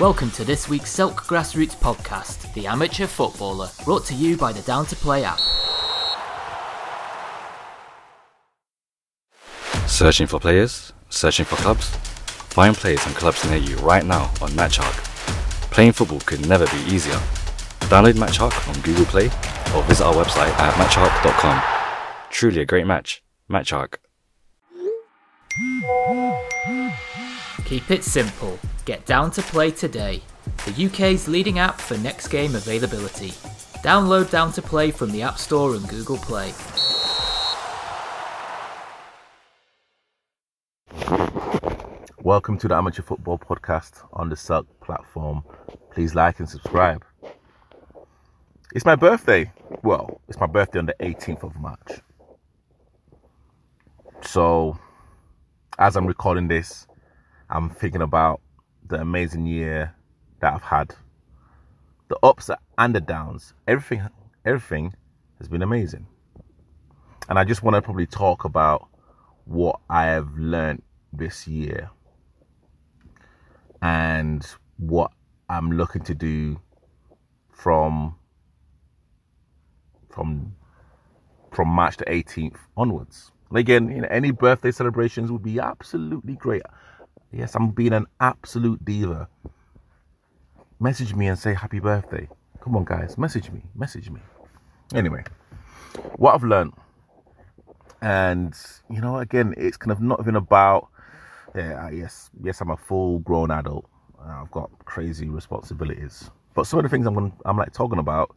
Welcome to this week's SELK Grassroots podcast, The Amateur Footballer, brought to you by the Down to Play app. Searching for players? Searching for clubs? Find players and clubs near you right now on MatchHawk. Playing football could never be easier. Download MatchHawk on Google Play or visit our website at matchhawk.com. Truly a great match. MatchHawk. Keep it simple. Get Down to Play today, the UK's leading app for next game availability. Download Down to Play from the App Store and Google Play. Welcome to the Amateur Football Podcast on the SELK platform. Please like and subscribe. It's my birthday. Well, it's my birthday on the 18th of March. So, as I'm recording this, I'm thinking about the amazing year that I've had. The ups and the downs. Everything everything has been amazing. And I just want to probably talk about what I have learned this year and what I'm looking to do from from from March the 18th onwards. And again, you know, any birthday celebrations would be absolutely great. Yes, I'm being an absolute diva. Message me and say happy birthday. Come on, guys, message me, message me. Anyway, what I've learned, and you know, again, it's kind of not even about yeah, yes, yes, I'm a full grown adult. I've got crazy responsibilities. But some of the things I'm going, I'm like talking about,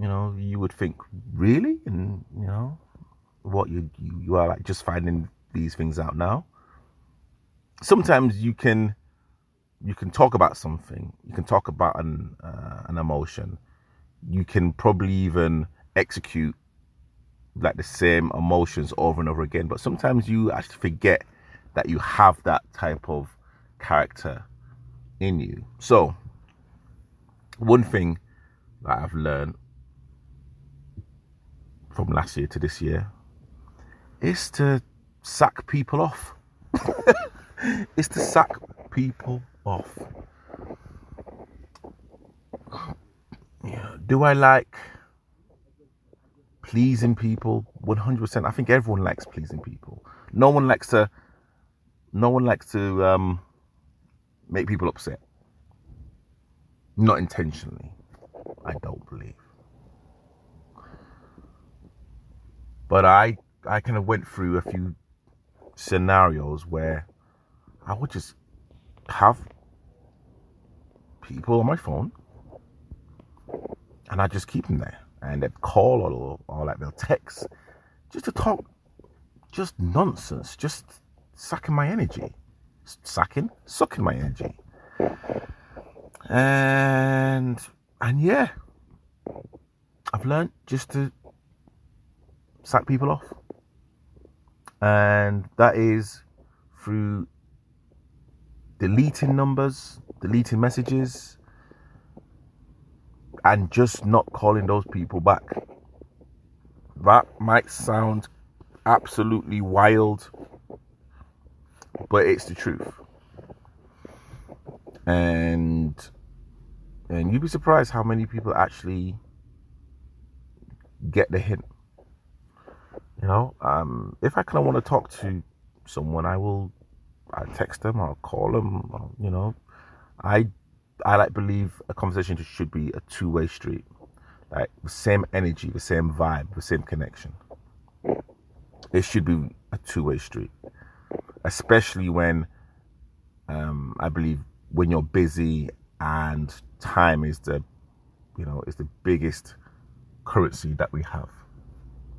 you know, you would think really, and you know, what you you, you are like just finding these things out now. Sometimes you can you can talk about something. You can talk about an uh, an emotion. You can probably even execute like the same emotions over and over again. But sometimes you actually forget that you have that type of character in you. So, one thing that I've learned from last year to this year is to sack people off. is to sack people off. Yeah. Do I like pleasing people? 100%. I think everyone likes pleasing people. No one likes to no one likes to um, make people upset. Not intentionally, I don't believe. But I I kind of went through a few scenarios where I would just have people on my phone and I just keep them there and they'd call or, or like they'll text just to talk just nonsense, just sucking my energy. Sucking? Sucking my energy. And and yeah. I've learned just to sack people off. And that is through deleting numbers, deleting messages, and just not calling those people back. That might sound absolutely wild but it's the truth. And and you'd be surprised how many people actually get the hint. You know, um, if I kind of want to talk to someone, I will, I text them, I'll call them. You know, I, I like believe a conversation should be a two way street, like the same energy, the same vibe, the same connection. It should be a two way street especially when um, I believe when you're busy and time is the you know is the biggest currency that we have.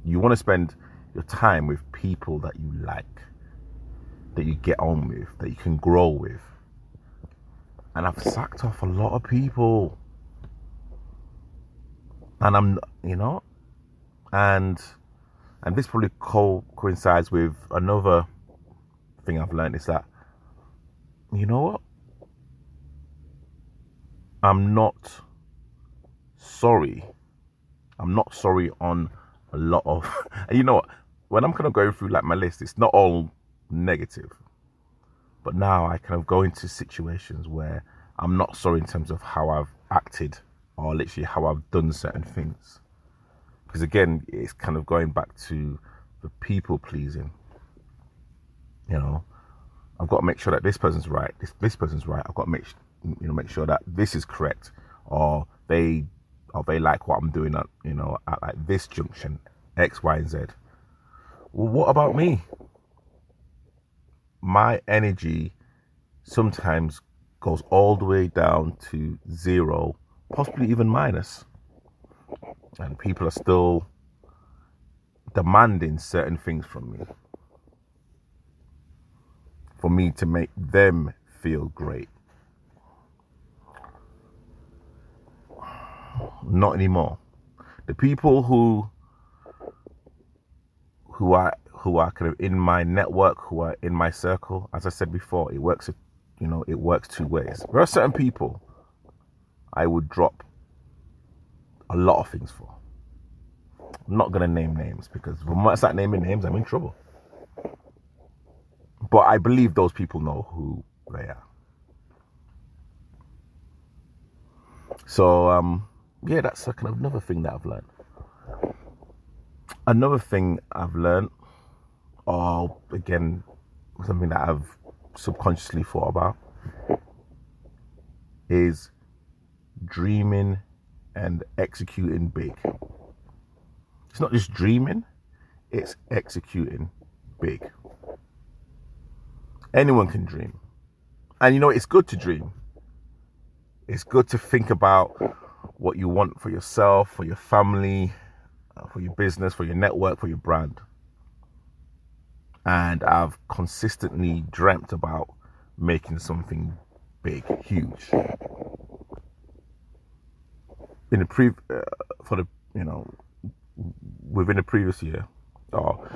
You want to spend your time with people that you like, that you get on with, that you can grow with. And I've sacked off a lot of people. And I'm, you know, and and this probably co- coincides with another thing I've learned is that, you know what? I'm not sorry. I'm not sorry on a lot of. You know what? When I'm kind of going through like my list, it's not all negative. But now I kind of go into situations where I'm not sorry in terms of how I've acted or literally how I've done certain things. Because again, it's kind of going back to the people pleasing. You know, I've got to make sure that this person's right, this this person's right. I've got to make you know make sure that this is correct, or they or they like what I'm doing at you know at like this junction, X, Y, and Z. Well, what about me? My energy sometimes goes all the way down to zero, possibly even minus. And people are still demanding certain things from me for me to make them feel great. Not anymore. The people who who are who are kind of in my network, who are in my circle, as I said before, it works you know, it works two ways. There are certain people I would drop a lot of things for. I'm not gonna name names because when I start naming names, I'm in trouble. But I believe those people know who they are. So um, yeah, that's kind of another thing that I've learned. Another thing I've learned, or again, something that I've subconsciously thought about, is dreaming and executing big. It's not just dreaming, it's executing big. Anyone can dream. And you know, it's good to dream. It's good to think about what you want for yourself, for your family, uh, for your business, for your network, for your brand. And I've consistently dreamt about making something big, huge. In the pre, uh, for the you know, within the previous year, or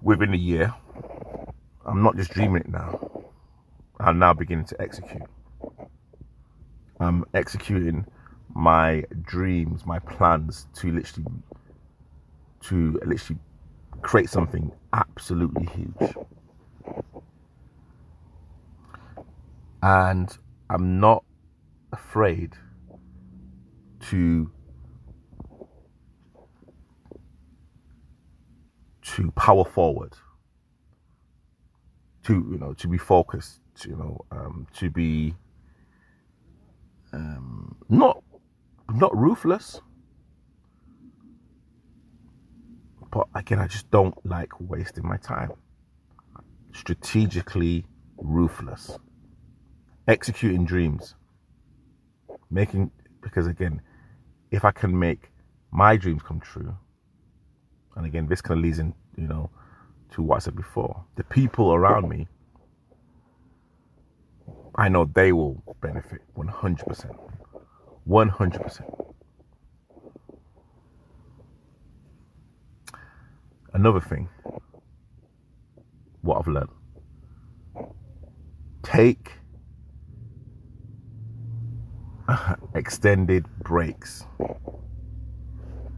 within the year, I'm not just dreaming it now. I'm now beginning to execute. I'm executing my dreams, my plans to literally to literally create something absolutely huge. And I'm not afraid to to power forward to you know to be focused you know um, to be um, not not ruthless but again i just don't like wasting my time strategically ruthless executing dreams making because again if i can make my dreams come true and again this kind of leads in you know to what I said before. The people around me, I know they will benefit 100%. 100%. Another thing, what I've learned take extended breaks.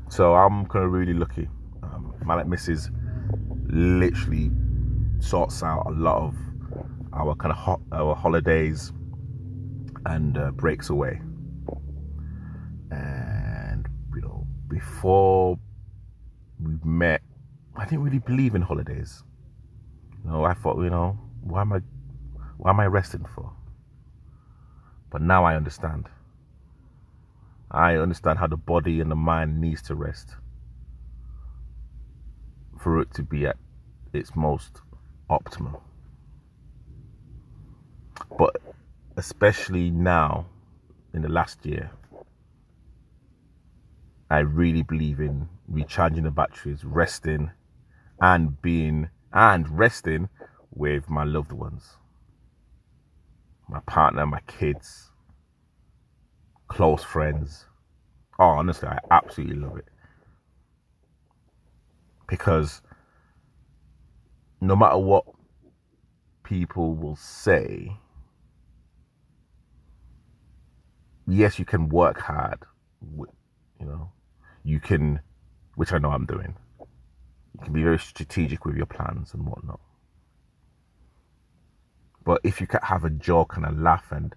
So I'm kind of really lucky. Um, my like Mrs literally sorts out a lot of our kind of our holidays and uh, breaks away. And you know, before we met, I didn't really believe in holidays. You know, I thought, you know, why am I, why am I resting for? But now I understand. I understand how the body and the mind needs to rest for it to be at its most optimal. But especially now, in the last year, I really believe in recharging the batteries, resting, and being and resting with my loved ones, my partner, my kids, close friends. Oh, honestly, I absolutely love it because no matter what people will say, yes, you can work hard. You know, you can, which I know I'm doing. You can be very strategic with your plans and whatnot. But if you can have a joke and a laugh and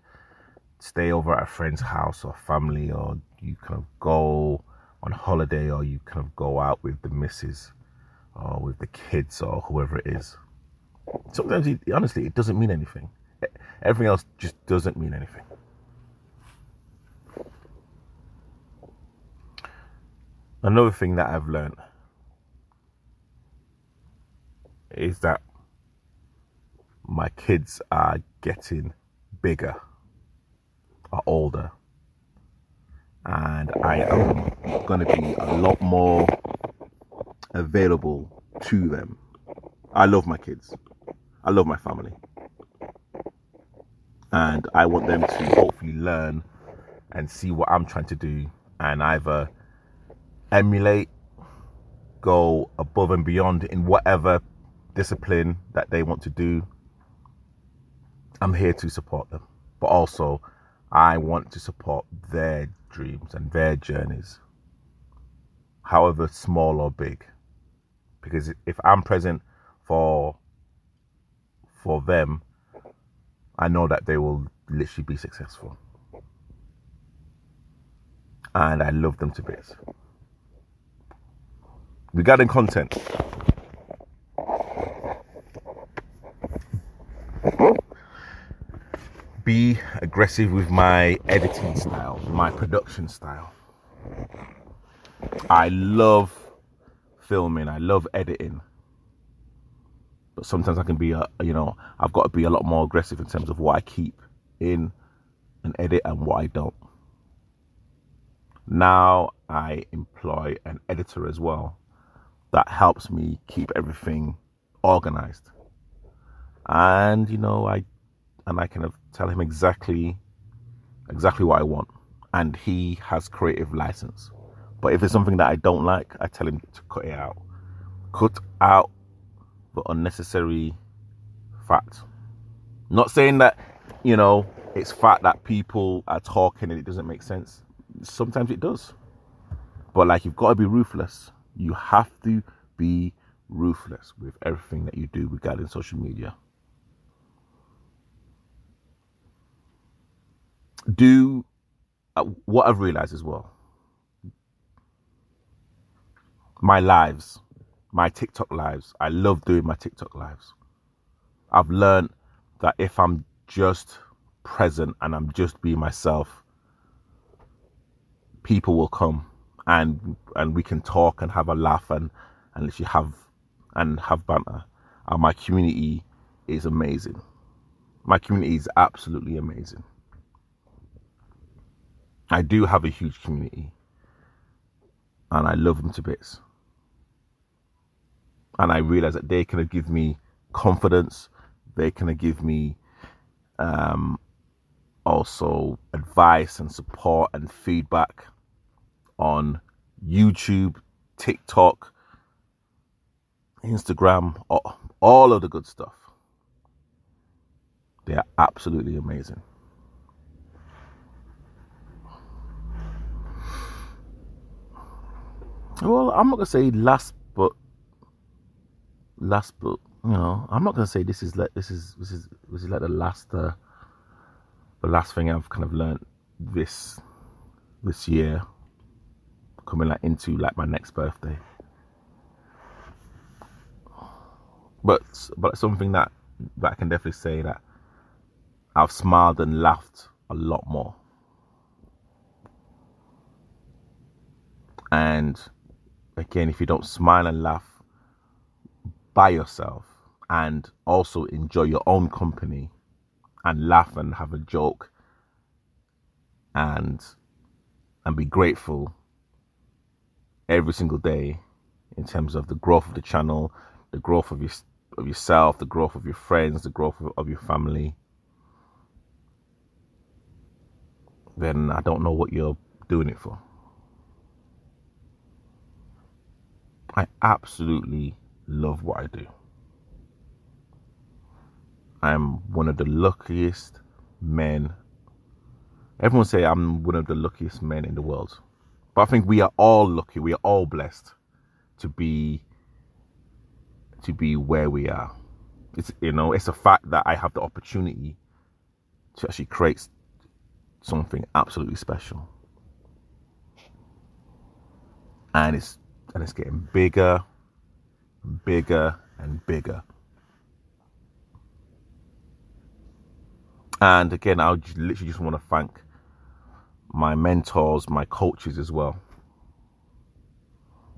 stay over at a friend's house or family, or you kind of go on holiday, or you kind of go out with the missus or with the kids or whoever it is. Sometimes, it, honestly, it doesn't mean anything. Everything else just doesn't mean anything. Another thing that I've learned is that my kids are getting bigger, are older, and I am going to be a lot more available to them. I love my kids, I love my family, and I want them to hopefully learn and see what I'm trying to do and either emulate, go above and beyond in whatever discipline that they want to do. I'm here to support them, but also I want to support their dreams and their journeys, however small or big. Because if I'm present for for them, I know that they will literally be successful. And I love them to bits. Regarding content, be aggressive with my editing style, my production style. I love filming, I love editing. But sometimes I can be, a, you know, I've got to be a lot more aggressive in terms of what I keep in an edit and what I don't. Now I employ an editor as well that helps me keep everything organized. And, you know, I and I can tell him exactly exactly what I want. And he has creative license. But if it's something that I don't like, I tell him to cut it out. Cut out the unnecessary fat. Not saying that, you know, it's fat that people are talking and it doesn't make sense. Sometimes it does. But like you've got to be ruthless. You have to be ruthless with everything that you do regarding social media. Do uh, what I've realized as well. My lives, my TikTok lives, I love doing my TikTok lives. I've learned that if I'm just present and I'm just being myself, people will come and and we can talk and have a laugh and and literally have and have banter. And my community is amazing. My community is absolutely amazing. I do have a huge community and I love them to bits. And I realize that they can give me confidence, they can give me um, also advice and support and feedback on YouTube, TikTok, Instagram, all of the good stuff. They are absolutely amazing. Well, I'm not gonna say last, but last, but you know, I'm not gonna say this is like this is this is this is like the last, uh, the last thing I've kind of learned this this year, coming like into like my next birthday. But but something that that I can definitely say that I've smiled and laughed a lot more. And again, if you don't smile and laugh by yourself and also enjoy your own company and laugh and have a joke and and be grateful every single day in terms of the growth of the channel, the growth of your of yourself, the growth of your friends, the growth of, of your family, then I don't know what you're doing it for. I absolutely love what I do. I'm one of the luckiest men. Everyone say I'm one of the luckiest men in the world. But I think we are all lucky. We are all blessed to be to be where we are. It's you know, it's a fact that I have the opportunity to actually create something absolutely special. And it's and it's getting bigger, bigger and bigger. And again, I literally just want to thank my mentors, my coaches as well,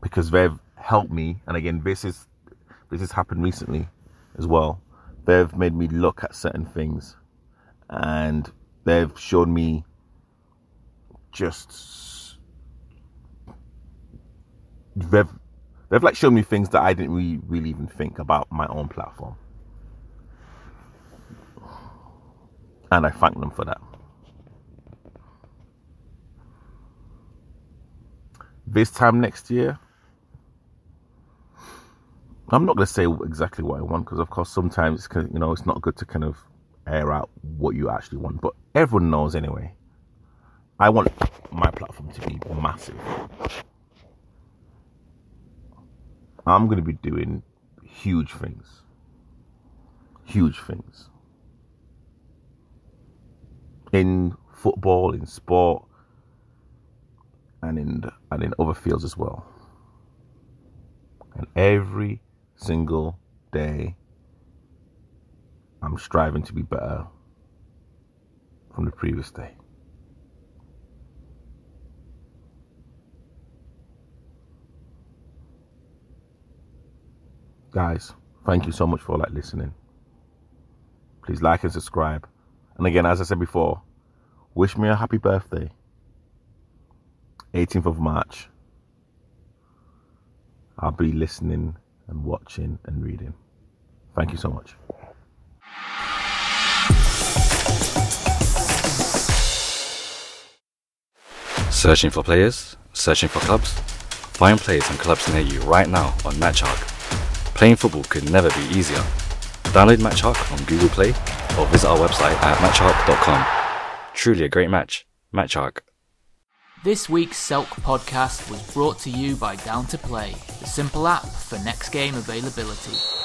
because they've helped me. And again, this is this has happened recently as well. They've made me look at certain things, and they've shown me just they've they've like shown me things that I didn't really really even think about my own platform. And I thank them for that. This time next year, I'm not going to say exactly what I want because, of course, sometimes you know it's not good to kind of air out what you actually want. But everyone knows anyway. I want my platform to be massive. I'm going to be doing huge things. Huge things. In football, in sport, and in and in other fields as well. And every single day I'm striving to be better from the previous day. Guys, thank you so much for like listening. Please like and subscribe. And again, as I said before, wish me a happy birthday. 18th of March. I'll be listening and watching and reading. Thank you so much. Searching for players? Searching for clubs? Find players and clubs near you right now on MatchHawk. Playing football could never be easier. Download MatchHawk on Google Play or visit our website at matchhawk.com. Truly a great match. MatchHawk. This week's Selk podcast was brought to you by Down to Play, the simple app for next game availability.